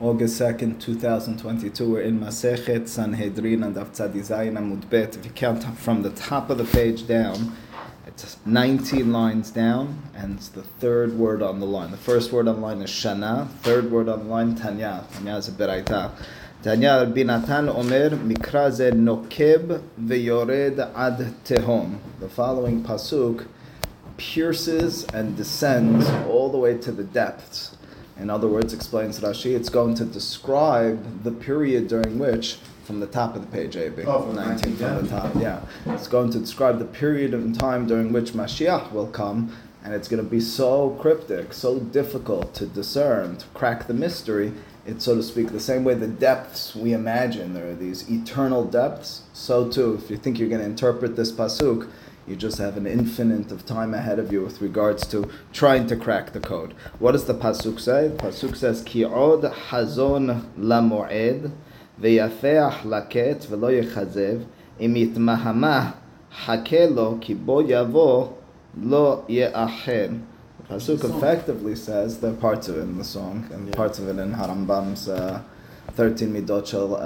August 2nd, 2022. We're in Masechet Sanhedrin and Avtzadizayin Amud Bet. If you count from the top of the page down, it's 19 lines down, and it's the third word on the line. The first word on the line is Shana, third word on the line, Tanya. Tanya is a beraita. Tanya Rabbi Omer, Mikra ze nokeb veyored ad tehom. The following pasuk pierces and descends all the way to the depths. In other words, explains Rashi, it's going to describe the period during which, from the top of the page, AB, Oh, from 19 from the top, yeah. It's going to describe the period of time during which Mashiach will come, and it's going to be so cryptic, so difficult to discern, to crack the mystery. It's, so to speak, the same way the depths we imagine, there are these eternal depths, so too, if you think you're going to interpret this pasuk, you just have an infinite of time ahead of you with regards to trying to crack the code. What does the pasuk say? The pasuk says, "Ki od hazon lamoed veyafeach laket velo yechazev im yitmahamah hakelo ki bo yavo lo ye'acher." The pasuk effectively says there are parts of it in the song and parts of it in Harambam's. Uh, 13 midot shel, uh,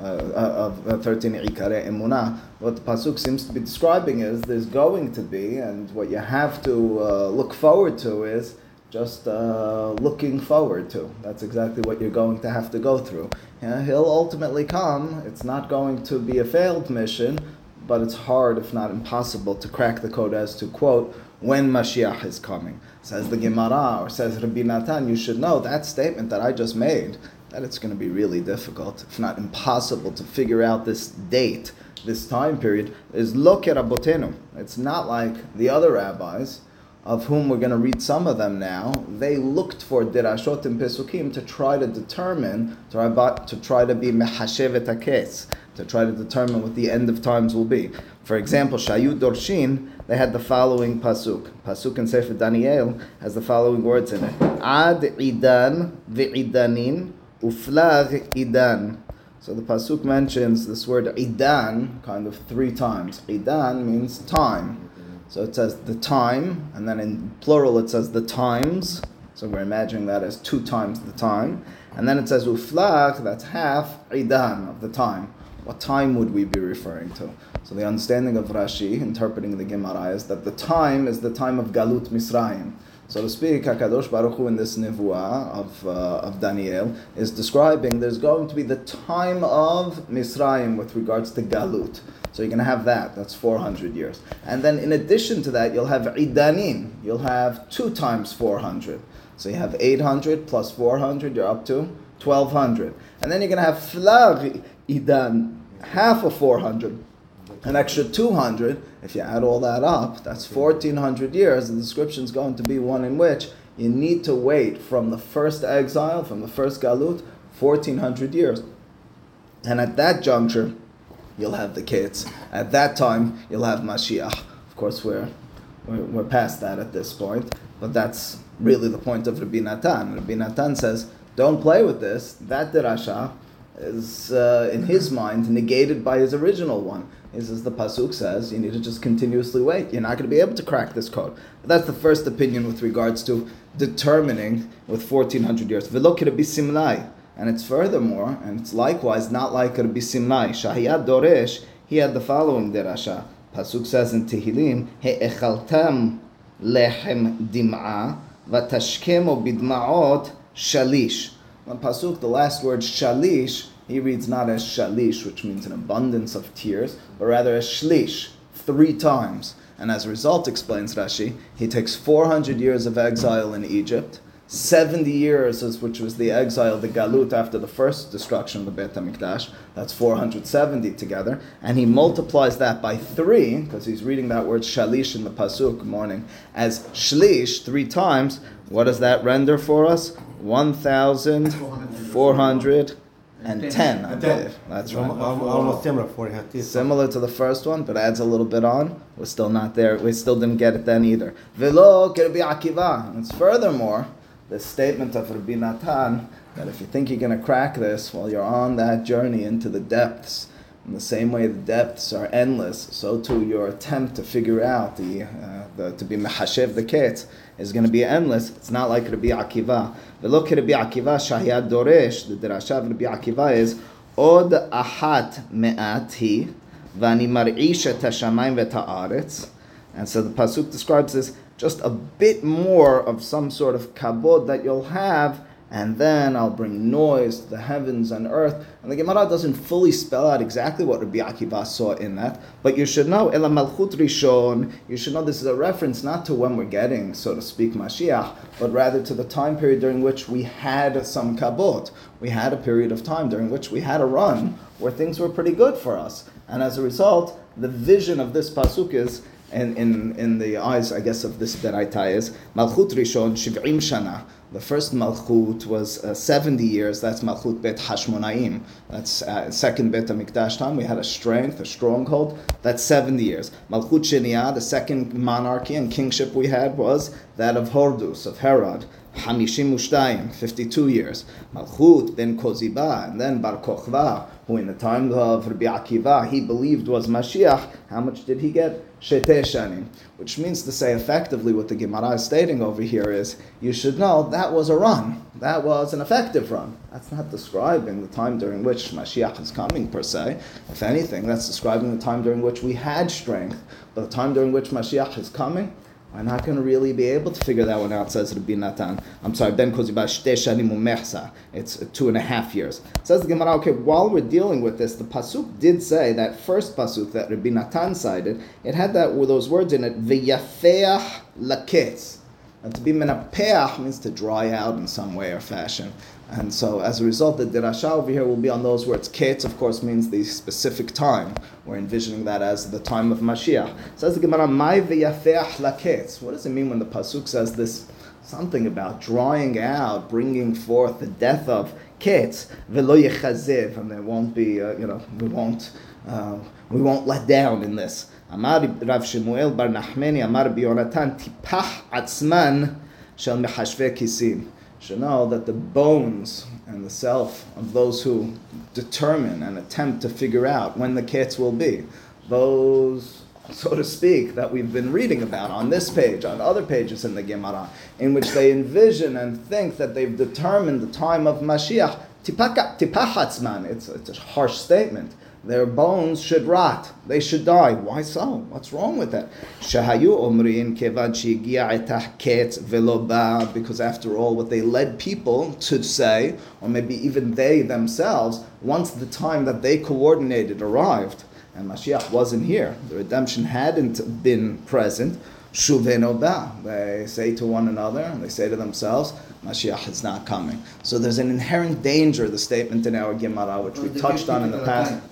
uh, of uh, 13 ikare emunah. What the pasuk seems to be describing is there's going to be, and what you have to look forward to is just uh, looking forward to. That's exactly what you're going to have to go through. Yeah, he'll ultimately come. It's not going to be a failed mission, but it's hard, if not impossible, to crack the code as to quote when Mashiach is coming. Says the Gemara or says Rabbi Natan, you should know that statement that I just made that it's going to be really difficult, if not impossible, to figure out this date, this time period, is look at Abotenu. It's not like the other rabbis, of whom we're going to read some of them now. They looked for dirashot and pesukim to try to determine, to, try to be mehashevet hakes, to try to determine what the end of times will be. For example, Shayu Dorshin, they had the following pasuk. Pasuk in Sefer Daniel has the following words in it. Ad idan v'idanin Uflag Idan. So the pasuk mentions this word Idan kind of three times. Idan means time. So it says the time, and then in plural it says the times. So we're imagining that as two times the time. And then it says Uflag, that's half Idan of the time. What time would we be referring to? So the understanding of Rashi, interpreting the Gemara, is that the time is the time of Galut Misraim so to speak, Hakadosh Baruch Hu in this nevuah of uh, of Daniel is describing there's going to be the time of Misraim with regards to Galut. So you're going to have that. That's 400 years, and then in addition to that, you'll have Idanin. You'll have two times 400. So you have 800 plus 400. You're up to 1200, and then you're going to have Flag Idan, half of 400 an extra 200, if you add all that up, that's 1400 years. The description is going to be one in which you need to wait from the first exile, from the first galut, 1400 years. And at that juncture, you'll have the kids. At that time, you'll have Mashiach. Of course, we're, we're, we're past that at this point, but that's really the point of Rabbi Natan. Rabbi Natan says, don't play with this. That dirasha is, uh, in his mind, negated by his original one is as the pasuk says, you need to just continuously wait. You're not going to be able to crack this code. But that's the first opinion with regards to determining with 1400 years. Velo be simlai. And it's furthermore, and it's likewise not like be simlai. Shahiyad Doresh, he had the following derasha. Pasuk says in Tehillim, He'echaltam lechem dim'a, vatashkemo bidma'ot shalish. On Pasuk, the last word shalish he reads not as shalish, which means an abundance of tears, but rather as shlish, three times. And as a result, explains Rashi, he takes 400 years of exile in Egypt, 70 years, which was the exile, the galut, after the first destruction of the Beit HaMikdash. That's 470 together. And he multiplies that by three, because he's reading that word shalish in the Pasuk morning, as shlish, three times. What does that render for us? 1,400 and 10, I believe. That's right. Almost similar for it. Similar to the first one, but adds a little bit on. We're still not there. We still didn't get it then either. Velo Rabbi Akiva. It's furthermore the statement of Rabbi Natan that if you think you're going to crack this while you're on that journey into the depths, In the same way the depths are endless, so too your attempt to figure out the, uh, the to be mehashev the ket is going to be endless. It's not like Rabbi Akiva. But look at Rabbi Akiva shahiyad doresh. The drasha of Rabbi Akiva is od ahat me'at hi v'ani mar'ish et. And so the pasuk describes this just a bit more of some sort of kabod that you'll have and then I'll bring noise to the heavens and earth. And the Gemara doesn't fully spell out exactly what Rabbi Akiva saw in that, but you should know, Ela Malchut Rishon, you should know this is a reference not to when we're getting, so to speak, Mashiach, but rather to the time period during which we had some kabot. We had a period of time during which we had a run where things were pretty good for us. And as a result, the vision of this pasuk is, in, in, in the eyes, I guess, of this Beraita is, Malchut Rishon Shiv'im Shana. The first Malchut was uh, 70 years. That's Malchut Bet Hashmonaim. That's uh, second Bet Hamikdash time. We had a strength, a stronghold. That's 70 years. Malchut Sheniah, the second monarchy and kingship we had was that of Hordus, of Herod. Hamishim Ushtayim, 52 years. Malchut ben Koziba, and then Bar Kochva, who in the time of Rabbi Akiva he believed was Mashiach. How much did he get? Sheteh Shanim. Which means to say effectively what the Gemara is stating over here is you should know that was a run. That was an effective run. That's not describing the time during which Mashiach is coming per se. If anything, that's describing the time during which we had strength. But the time during which Mashiach is coming, we're not going to really be able to figure that one out, says Rabbi Natan. I'm sorry, Ben Shanim It's two and a half years. Says the Gemara, okay, while we're dealing with this, the Pasuk did say that first Pasuk that Rabbi Natan cited, it had that those words in it, V'yafeach laketz. And to be menapeach means to dry out in some way or fashion. And so, as a result, the dirasha over here will be on those words. Ketz, of course, means the specific time. We're envisioning that as the time of Mashiach. Says the Gemara, "Mai laketz." What does it mean when the pasuk says this? Something about drawing out, bringing forth the death of ketz v'lo yechazev, and there won't be, uh, you know, we won't, uh, we won't let down in this. Amar Rav Shemuel bar Nachmeni, Amar Biyonatan, tipach atzman shel mechashve kisim should know that the bones and the self of those who determine and attempt to figure out when the kits will be, those, so to speak, that we've been reading about on this page, on other pages in the Gemara, in which they envision and think that they've determined the time of Mashiach, tipachatzman, it's, it's a harsh statement their bones should rot. They should die. Why so? What's wrong with that? Shahayu omrin kevad veloba. Because after all, what they led people to say, or maybe even they themselves, once the time that they coordinated arrived, and Mashiach wasn't here, the redemption hadn't been present. They say to one another, and they say to themselves, Mashiach is not coming. So there's an inherent danger, the statement in our Gemara, which we touched on in the past.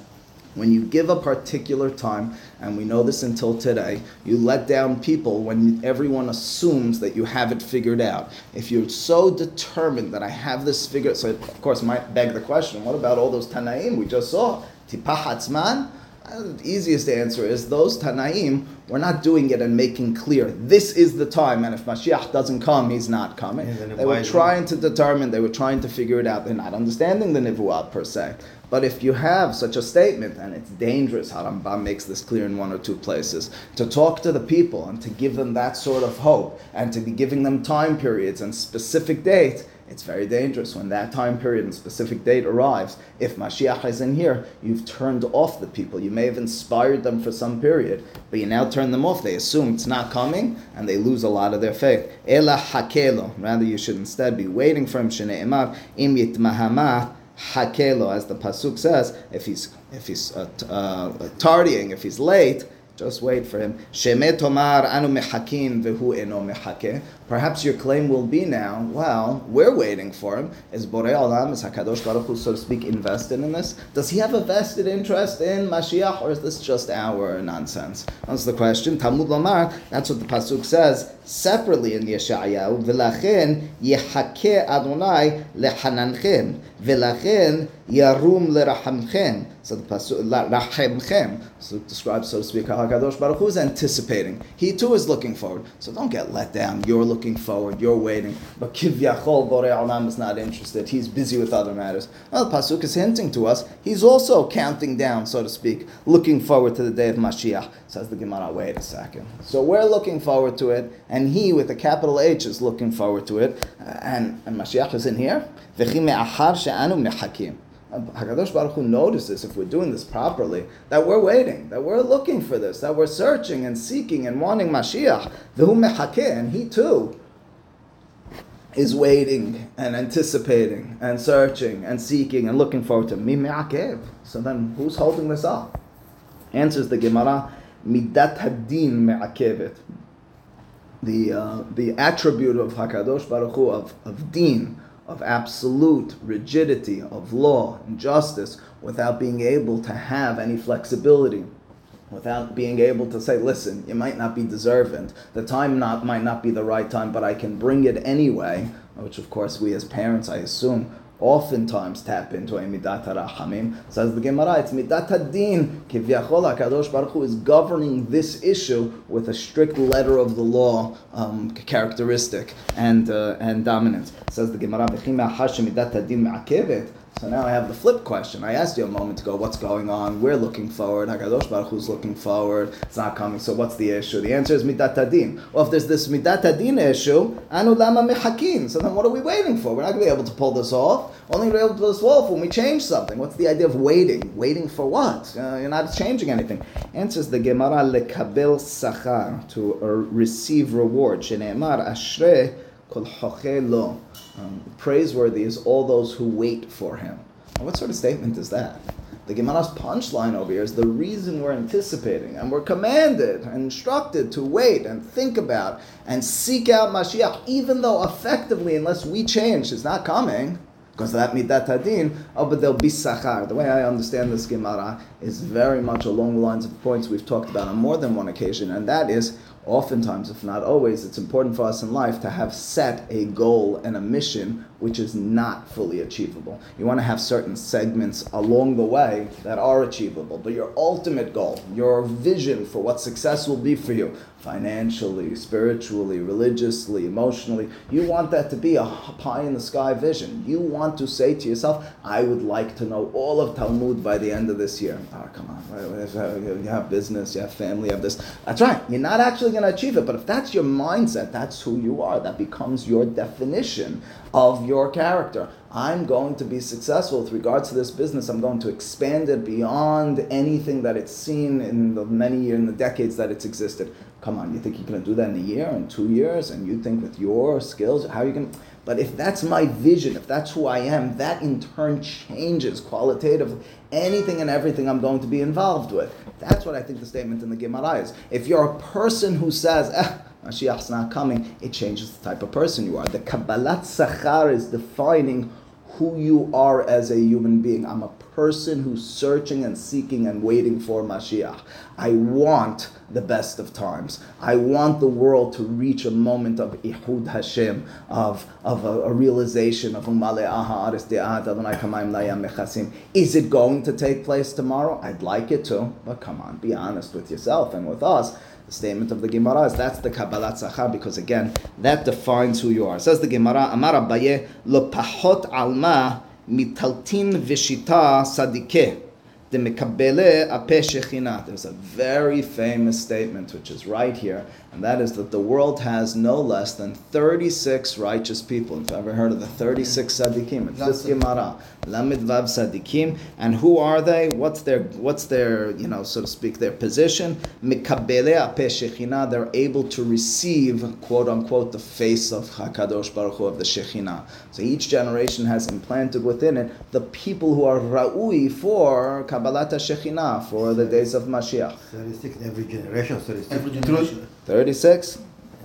When you give a particular time, and we know this until today, you let down people when everyone assumes that you have it figured out. If you're so determined that I have this figured, so of course might beg the question: What about all those Tanaim we just saw? Tipahatzman. Uh, the easiest answer is those Tanaim were not doing it and making clear this is the time, and if Mashiach doesn't come, he's not coming. They were trying to determine, they were trying to figure it out. They're not understanding the Nivuah per se. But if you have such a statement, and it's dangerous, Harambam makes this clear in one or two places, to talk to the people and to give them that sort of hope, and to be giving them time periods and specific dates, it's very dangerous when that time period and specific date arrives. If Mashiach is in here, you've turned off the people. You may have inspired them for some period, but you now turn them off. They assume it's not coming, and they lose a lot of their faith. Ela hakelo. Rather, you should instead be waiting for him. Shne'emar im yitmahama hakelo, as the pasuk says, if he's if he's uh, uh, tardying, if he's late, just wait for him. Shemet omar anu mehakin vehu eno mehake. Perhaps your claim will be now, well, we're waiting for him. Is Borei Olam, is HaKadosh Baruch Hu, so to speak, invested in this? Does he have a vested interest in Mashiach, or is this just our nonsense? That's the question. Talmud Lomar, that's what the Pasuk says. separately in Yeshayahu, V'lachen yehake Adonai lehananchen, V'lachen yarum lerachamchem. So the pasuk rachemchem. So describes, so to speak, Hakadosh Baruch Hu is anticipating. He too is looking forward. So don't get let down. You're looking forward. You're waiting. But kivyachol borei olam is not interested. He's busy with other matters. Well, the pasuk is hinting to us. He's also counting down, so to speak, looking forward to the day of Mashiach. Says the Gemara. Wait a second. So we're looking forward to it, and he with a capital H is looking forward to it, and, and Mashiach is in here. Hakadosh Baruch Hu notices if we're doing this properly that we're waiting, that we're looking for this, that we're searching and seeking and wanting Mashiach. And he too is waiting and anticipating and searching and seeking and looking forward to mi me'akev. So then, who's holding this up? Answers the Gemara, midat hadin me'akevet. The uh, the attribute of Hakadosh Baruch Hu of of din of absolute rigidity of law and justice without being able to have any flexibility without being able to say listen you might not be deserving. The time not might not be the right time but i can bring it anyway which of course we as parents i assume oftentimes tap into a midat rahamim. Says the Gemara, it's midat hadin. Kivyachol Hakadosh Baruch Hu is governing this issue with a strict letter of the law um, characteristic and uh, and dominance. Says the Gemara, midat hadin me'akevet. So now I have the flip question. I asked you a moment ago, what's going on? We're looking forward. Hakadosh Baruch Hu's looking forward. It's not coming. So what's the issue? The answer is midat adin. Well, if there's this midat adin issue, anu lama mehakin. So then what are we waiting for? We're not going to be able to pull this off. Only be able to pull this off when we change something. What's the idea of waiting? Waiting for what? Uh, you're not changing anything. Answers the Gemara lekabel sachar to uh, receive reward. Shene'emar ashrei Um, praiseworthy is all those who wait for him. Now, what sort of statement is that? The Gemara's punchline over here is the reason we're anticipating and we're commanded and instructed to wait and think about and seek out Mashiach, even though effectively, unless we change, it's not coming because that midat hadin, oh, but there'll be sachar. The way I understand this Gemara is very much along the lines of points we've talked about on more than one occasion, and that is oftentimes, if not always, it's important for us in life to have set a goal and a mission which is not fully achievable. You want to have certain segments along the way that are achievable, but your ultimate goal, your vision for what success will be for you, financially, spiritually, religiously, emotionally, you want that to be a pie in the sky vision. You want to say to yourself, I would like to know all of Talmud by the end of this year. Oh, come on. Uh, you have business, you have family, you have this. That's right. You're not actually going to achieve it, but if that's your mindset, that's who you are. That becomes your definition of your character. I'm going to be successful with regards to this business. I'm going to expand it beyond anything that it's seen in the many years, in the decades that it's existed. Come on, you think you're going to do that in a year, in two years, and you think with your skills, how you can. But if that's my vision, if that's who I am, that in turn changes qualitatively anything and everything I'm going to be involved with. That's what I think the statement in the Gemara is. If you're a person who says, eh, Mashiach's not coming, it changes the type of person you are. The Kabbalat Sachar is defining who you are as a human being. I'm a person who's searching and seeking and waiting for Mashiach. I want the best of times. I want the world to reach a moment of Ihud Hashem, of, of a, a realization of Is it going to take place tomorrow? I'd like it to, but come on, be honest with yourself and with us. The statement of the Gemara is that's the Kabbalat Sachar because again, that defines who you are. Says the Gemara, Amar Abaye, lo pachot alma mitaltin vishita sadike. De mekabele a peshechinat. There's a very famous statement which is right here and that is that the world has no less than 36 righteous people. If you've ever heard of the 36 tzaddikim, it's this Gemara, Lamid Vav tzaddikim, and who are they? What's their, what's their, you know, so to speak, their position? Mikabele Shechina, they're able to receive, quote unquote, the face of Hakadosh Baruch Hu of the Shechina. So each generation has implanted within it the people who are ra'ui for Kabbalat Shechina, for the days of Mashiach. 36 every generation, 36. Every generation. 36.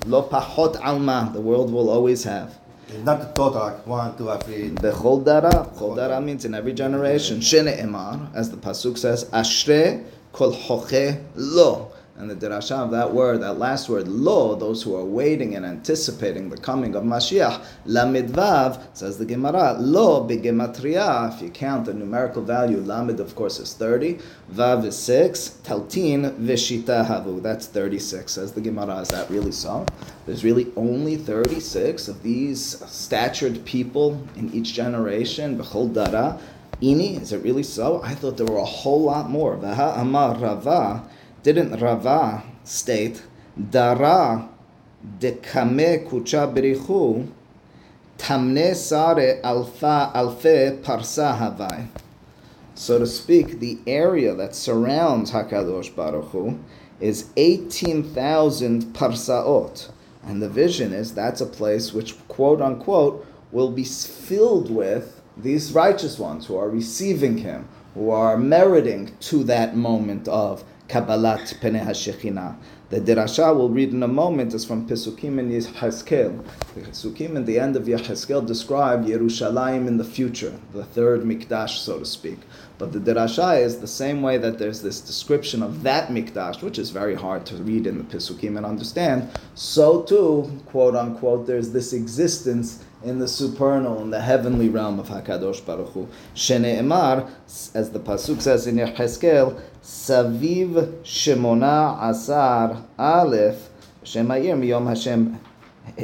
Lo pachot alma, the world will always have. Not the total, one, two, three. The choldara, choldara means in every generation. Shene emar, as the pasuk says, ashre kol hoche lo. And the derasha of that word, that last word, lo, those who are waiting and anticipating the coming of Mashiach, lamidvav, says the Gemara, lo begematria, if you count the numerical value, lamid of course is 30, vav is 6, taltin vishita havu, that's 36, says the Gemara. Is that really so? There's really only 36 of these statured people in each generation, b'chol dara. Ini, is it really so? I thought there were a whole lot more. Vaha amar rava, didn't Rava state, Dara dekame kucha berichu, tamne sare alfa alfe parsa havai. So to speak, the area that surrounds Hakadosh Baruch Hu is 18,000 parsaot. And the vision is that's a place which, quote unquote, will be filled with these righteous ones who are receiving him, who are meriting to that moment of Kabbalat Peneh HaShekhinah. The Dirasha we'll read in a moment is from Pesukim in Yehezkel. The Pesukim in the end of Yehezkel describe Yerushalayim in the future, the third Mikdash, so to speak. But the Dirasha is the same way that there's this description of that Mikdash, which is very hard to read in the Pesukim and understand, so too, quote unquote, there's this existence in the supernal, in the heavenly realm of Hakadosh Baruch Hu. Shene'emar, as the pasuk says in Yecheskel, Saviv Shemona Asar Aleph Shemayir Miyom Hashem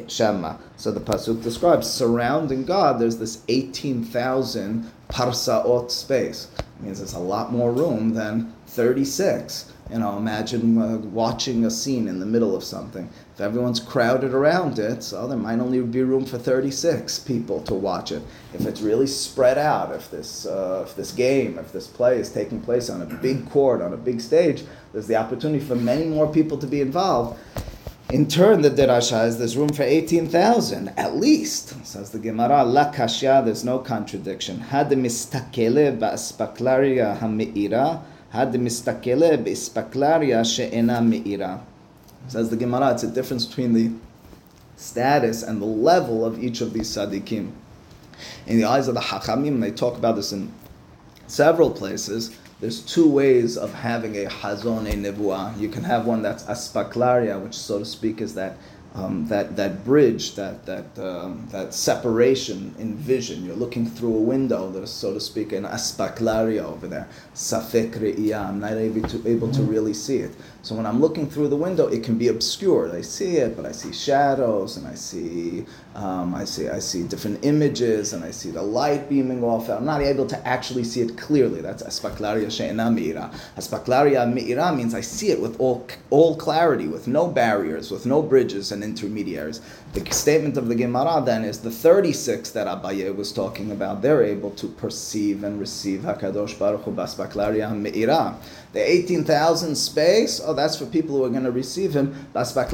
Shama. So the pasuk describes surrounding God. There's this eighteen thousand parsaot space. It means there's a lot more room than thirty-six. You know, imagine uh, watching a scene in the middle of something. If everyone's crowded around it, so there might only be room for 36 people to watch it. If it's really spread out, if this, uh, if this game, if this play is taking place on a big court, on a big stage, there's the opportunity for many more people to be involved. In turn, the derasha is there's room for 18,000, at least. Says the Gemara, la kashya, there's no contradiction. Had mistakele ba'aspaklaria ha'me'ira, had mistakele ba'aspaklaria she'ena me'ira. Says the Gemara, it's a difference between the status and the level of each of these tzaddikim. In the eyes of the Hachamim, they talk about this in several places. There's two ways of having a hazon, a nevuah. You can have one that's aspaklaria, which so to speak is that um, that that bridge, that that um, that separation in vision. You're looking through a window. There's, so to speak, an aspaklaria over there. Safek re'iyah. I'm not able to able to really see it. So when I'm looking through the window, it can be obscured. I see it, but I see shadows, and I see um, I see I see different images, and I see the light beaming off. I'm not able to actually see it clearly. That's aspaklaria she'ena me'ira. Aspaklaria me'ira means I see it with all all clarity, with no barriers, with no bridges and intermediaries. The statement of the Gemara then is the 36 that Abaye was talking about. They're able to perceive and receive Hakadosh Baruch Hu baspaklaria me'ira. The 18,000 space, oh, that's for people who are going to receive him. That's not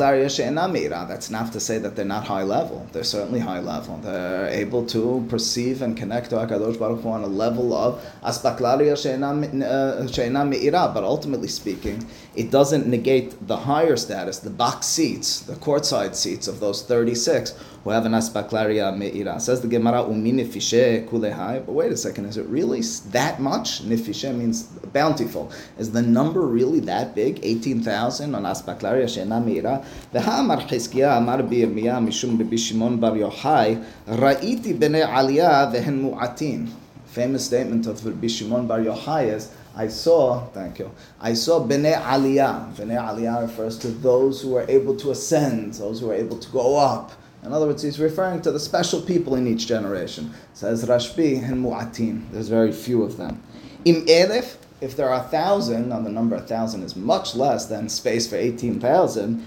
to say that they're not high level. They're certainly high level. They're able to perceive and connect to HaKadosh Baruch Hu on a level of aspaklaria she'ena me'ira. Uh, but ultimately speaking, it doesn't negate the higher status, the box seats, the courtside seats of those 36 who have an aspaklaria me'ira. Says the Gemara, umi nefishe kulehai. But wait a second, is it really that much? Nefishe means bountiful. Is the number really that big? 18,000 on aspaklaria she'ena me'ira? V'ha'amar Chizkiah amar b'yirmiyah mishum b'bi Shimon bar Yochai, ra'iti b'nei aliyah v'hen mu'atin. Famous statement of Rabbi Shimon bar Yochai is, I saw, thank you, I saw Bnei Aliyah. Bnei Aliyah refers to those who are able to ascend, those who are able to go up. In other words, he's referring to the special people in each generation. Says Rashbi and Mu'atin. There's very few of them. Im Elif, if there are a thousand, now the number a thousand is much less than space for 18,000.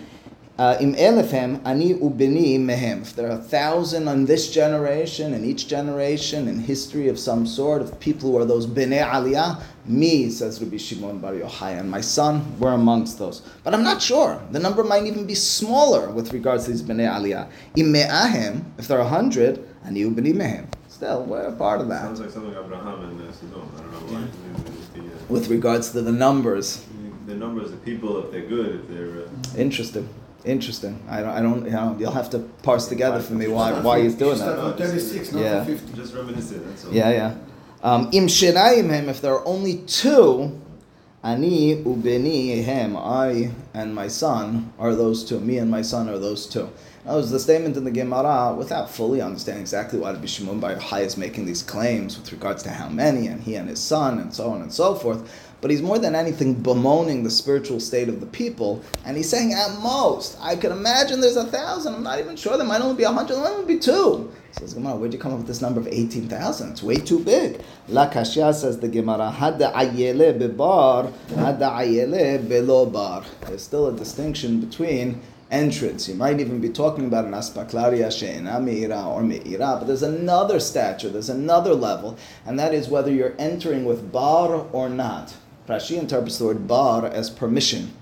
Uh, Im elefem ani ubini mehem. If there are a thousand on this generation, in each generation, in history of some sort, of people who are those bnei aliyah, me, says Rabbi Shimon Bar Yochai, and my son, we're amongst those. But I'm not sure. The number might even be smaller with regards to these bnei aliyah. Im me'ahem, if there are a hundred, ani ubini mehem. Still, we're a part of that. Sounds like something Abraham and uh, Sodom. I don't know why. With regards to the numbers. the numbers, the people, if they're good, if they're. Uh, Interesting. Interesting. I don't, I don't, you know, you'll have to parse together for me why, why he's doing Start that. from 36, not Yeah. 50. just reminiscent, that's all. Yeah, yeah. Um, Im shirayim him, if there are only two, Ani ubeni hem, I and my son are those two. Me and my son are those two. That was the statement in the Gemara without fully understanding exactly why Rabbi Shimon Bar Yochai is making these claims with regards to how many, and he and his son, and so on and so forth. But he's more than anything bemoaning the spiritual state of the people, and he's saying, at most, I can imagine there's a thousand. I'm not even sure there might only be a hundred. There might only be two. Says Gemara, where'd you come up with this number of eighteen thousand? It's way too big. La Kashya says the Gemara, Hada ayele bebar, hada ayele belo bar. There's still a distinction between entrance. You might even be talking about an aspaklaria she'ena meira or meira, but there's another stature, there's another level, and that is whether you're entering with bar or not. Rashi interprets the word bar as permission.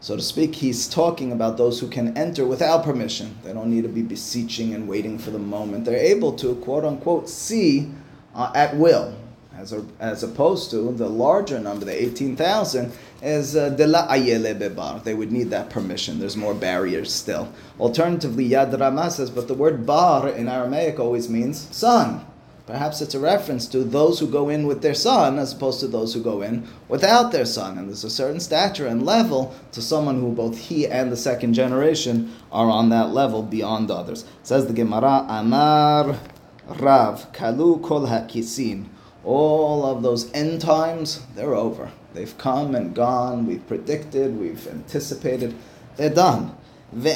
So to speak, he's talking about those who can enter without permission. They don't need to be beseeching and waiting for the moment. They're able to, quote unquote, see uh, at will as, a, as opposed to the larger number, the 18,000, is uh, de la ayele bebar. They would need that permission. There's more barriers still. Alternatively, Yad Rama says, but the word bar in Aramaic always means son. Perhaps it's a reference to those who go in with their son as opposed to those who go in without their son. And there's a certain stature and level to someone who both he and the second generation are on that level beyond others. says the Gemara, Amar Rav, Kalu Kol HaKisin all of those end times, they're over. They've come and gone. We've predicted, we've anticipated. They're done. The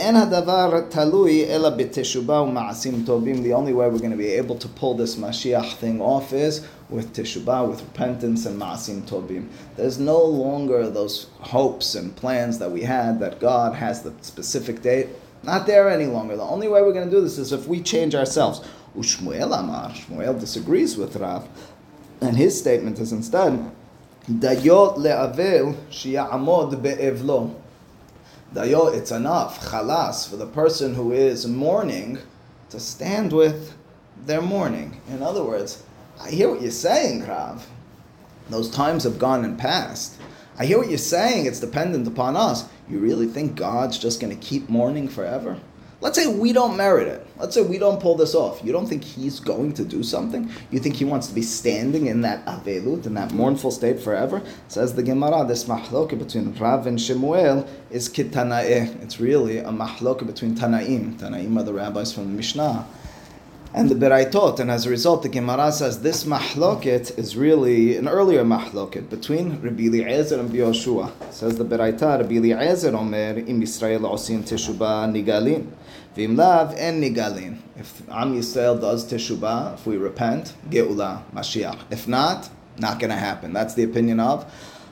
only way we're going to be able to pull this Mashiach thing off is with teshubah, with repentance and ma'asim tobim. There's no longer those hopes and plans that we had that God has the specific date. Not there any longer. The only way we're going to do this is if we change ourselves. Ushmuel Amar, Shmuel disagrees with Rav. And his statement is instead, Dayo le'avel shi'amod be'evlo. Dayo, it's enough, chalas, for the person who is mourning to stand with their mourning. In other words, I hear what you're saying, Rav. Those times have gone and passed. I hear what you're saying, it's dependent upon us. You really think God's just going to keep mourning forever? Let's say we don't merit it. Let's say we don't pull this off. You don't think he's going to do something? You think he wants to be standing in that avelut, in that mournful state forever? Says the Gemara, this mahloka between Rav and Shemuel is kitanae. It's really a mahloka between Tanaim. Tanaim are the rabbis from the Mishnah and the Beraitot. And as a result, the Gemara says this mahloket is really an earlier mahloket between Rabbi Eliezer and Yoshua. Says the Beraita, Rabbi Eliezer Omer, Im Yisrael osin teshuba nigalin. Vim lav en nigalin. If Am Yisrael does teshubah, if we repent, geula, Mashiach. If not, not going to happen. That's the opinion of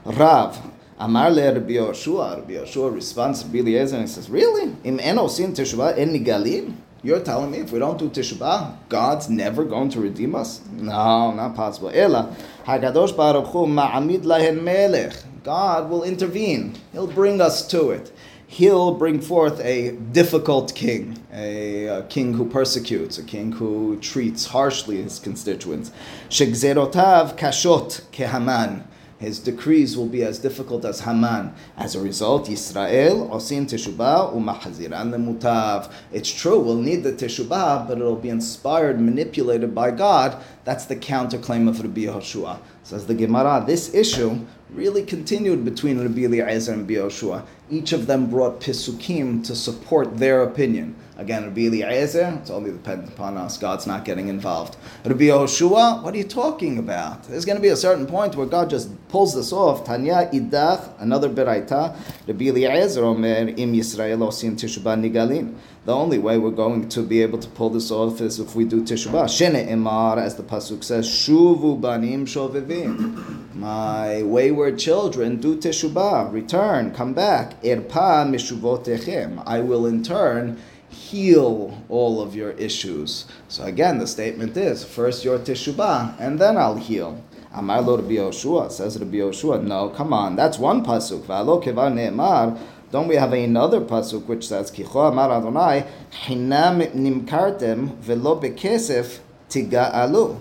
Rav. Amar le Rabbi Yoshua. Rabbi Yoshua responds to and he says, Really? Im en osin teshubah en nigalin? You're telling me if we don't do Teshuvah, God's never going to redeem us? No, not possible. Ela, Hakadosh Baruch Hu ma'amid lahen melech. God will intervene. He'll bring us to it. He'll bring forth a difficult king, a, a king who persecutes, a king who treats harshly his constituents. Shegzerotav kashot kehaman his decrees will be as difficult as Haman. As a result, Yisrael osin teshubah umahaziran lemutav. It's true, we'll need the teshubah, but it'll be inspired, manipulated by God. That's the counterclaim of Rabbi Yehoshua. Says the Gemara, this issue really continued between Rabbi Eliezer and Rabbi Yehoshua. Each of them brought pisukim to support their opinion. Again, Rabbi Eliezer, it's only dependent upon us. God's not getting involved. Rabbi Yehoshua, what are you talking about? There's going to be a certain point where God just pulls this off. Tanya idach, another beraita. Rabbi Eliezer omer im Yisrael osim teshubah nigalin. The only way we're going to be able to pull this off is if we do teshubah. Shene emar, as the pasuk says, shuvu banim shovevim. My wayward children, do teshubah, return, come back. Erpa mishuvotechem. I will in turn heal all of your issues. So again, the statement is first your teshubah, and then I'll heal. Amar lo Rabbi Yoshua, says Rabbi Yoshua, no, come on, that's one pasuk. V'alo kevar ne'emar, don't we have another pasuk which says, Kicho amar Adonai, hinam nimkartem velo bekesef tiga'alu.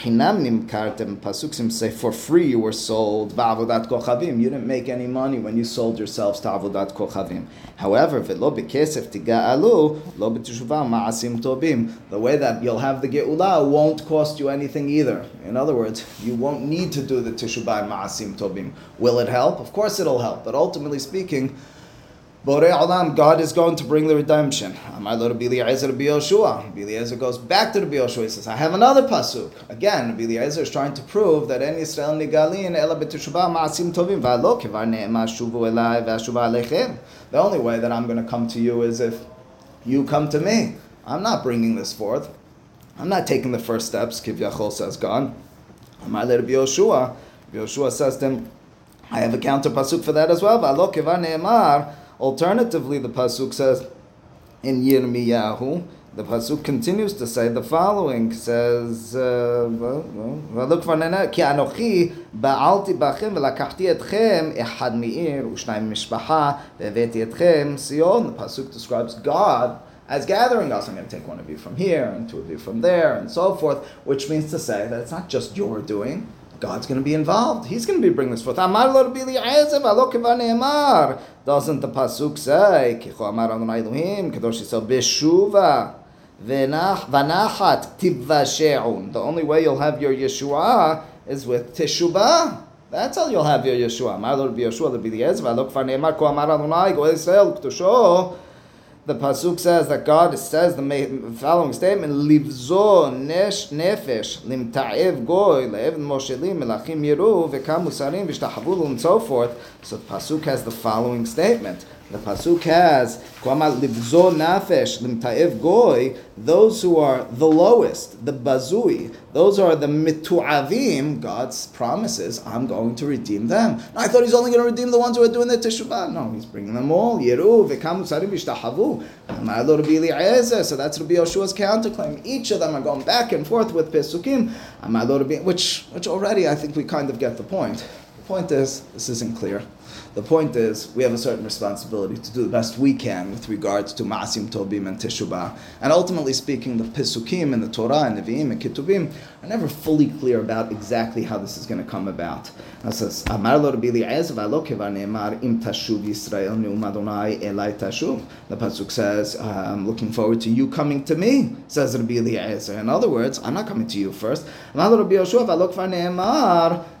Hinam nimkartem pasuk seems to say for free you were sold ba'avodat kochavim. You didn't make any money when you sold yourselves to avodat kochavim. However, bekesef tiga'alu lo ma'asim tobim. The way that you'll have the geula won't cost you anything either. In other words, you won't need to do the teshuvah ma'asim tobim. Will it help? Of course it'll help. But ultimately speaking, Borei Olam, God is going to bring the redemption. Amar lo Rabbi Eliezer Rabbi Yoshua. Rabbi Eliezer goes back to Rabbi Yoshua. He says, I have another pasuk. Again, Rabbi Eliezer is trying to prove that any Israel nigalin ela b'teshuvah ma'asim tovim v'alo kivar ne'ema elai v'ashuva alechem. The only way that I'm going to come to you is if you come to me. I'm not bringing this forth. I'm not taking the first steps. Kivyachol says God. Amar le Rabbi Yoshua. Yoshua says to him, I have a counter pasuk for that as well. V'alo kivar ne'emar. Alternatively, the pasuk says in Yirmiyahu, the pasuk continues to say the following: says, uh, "Look for ki anochi ba'alti bachem v'lakachti etchem echad meir u'shnayim mishpacha ve'veti etchem Sion." The pasuk describes God as gathering us. I'm going to take one of you from here and two of you from there and so forth, which means to say that it's not just your doing. God's going to be involved. He's going to be bringing this forth. Doesn't the pasuk say, Kicho amar kadosh Yisrael, b'shuva, v'nach- v'nachat tivashe'un. The only way you'll have your Yeshua is with teshubah. That's how you'll have your Yeshua. Amar lo Rabbi Yeshua, Rabbi Eliezer, v'alo kivar ne'emar, ko amar Adonai, goel Yisrael, k'dosho. The pasuk says that God says the following statement: "Livzo nesh nefesh limta'ev goy le'evn moshelim melachim yiru v'kam musarim v'shtachavu and so forth." So the pasuk has the following statement. The pasuk has "Kwama livzo nefesh limta'ev goy." Those who are the lowest, the bazui, those are the mitu'avim. God's promises, I'm going to redeem them. I thought He's only going to redeem the ones who are doing the teshuvah. No, He's bringing them all. Yeru v'kam musarim v'shtachavu. Amar lo Rabbi Eliezer. So that's Rabbi Yoshua's counterclaim. Each of them are going back and forth with pesukim. Which which already I think we kind of get the point. The point is this isn't clear. The point is, we have a certain responsibility to do the best we can with regards to Ma'asim Tobim and Teshubah. And ultimately speaking, the Pesukim and the Torah and the Nevi'im and Ketuvim are never fully clear about exactly how this is going to come about. It says, elai. The Pasuk says, I'm looking forward to you coming to me, says Rabbi Eliezer. In other words, I'm not coming to you first.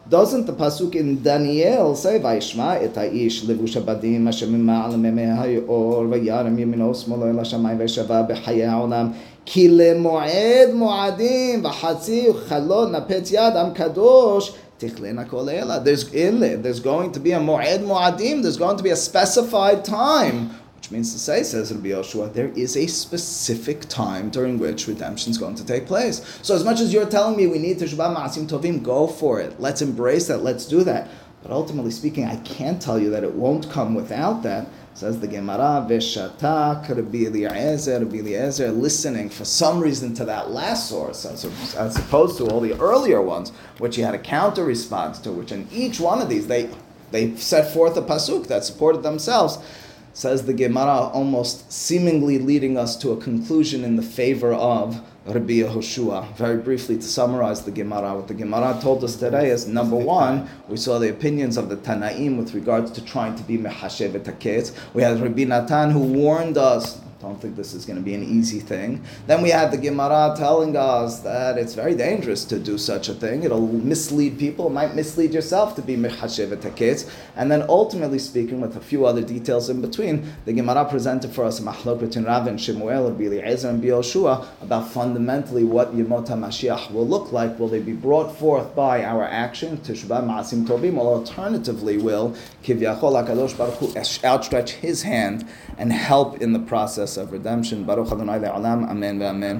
doesn't the pasuk in Daniel say Vayishma et ha'ish levush habadim asher mima'al memei ha'yor vayarem yamino smolo el hashamayim v'shava b'chayei ha'olam כי למועד מועדים וחצי חלון נפץ יד עם קדוש תכלנה כל אלה. There's in there, there's going to be a מועד מועדים, there's going to be a specified time. which means to say, says Rabbi Yoshua, there is a specific time during which redemption is going to take place. So as much as you're telling me we need Teshuvah Ma'asim Tovim, go for it. Let's embrace that. Let's do that. But ultimately speaking, I can't tell you that it won't come without that. Says the Gemara, Veshatak, Rabbi Eliezer, Rabbi Eliezer, listening for some reason to that last source, as, as opposed to all the earlier ones, which he had a counter response to, which in each one of these, they, they set forth a pasuk that supported themselves says the Gemara, almost seemingly leading us to a conclusion in the favor of Rabbi Yehoshua. Very briefly, to summarize the Gemara, what the Gemara told us today is number one, we saw the opinions of the Tanaim with regards to trying to be Mehashev. We had Rabbi Natan who warned us. Don't think this is going to be an easy thing. Then we had the Gemara telling us that it's very dangerous to do such a thing. It'll mislead people. It might mislead yourself to be mechashev taketz. And then ultimately speaking, with a few other details in between, the Gemara presented for us a mahlok between Rav and Shemuel, Rabbi Eliezer and Yoshua about fundamentally what Yemot HaMashiach will look like. Will they be brought forth by our action, Tishba Ma'asim Tovim, or alternatively will Kivyachol HaKadosh Baruch Hu outstretch his hand and help in the process of redemption. Baruch Adonai Le'olam. Amen ve'amen.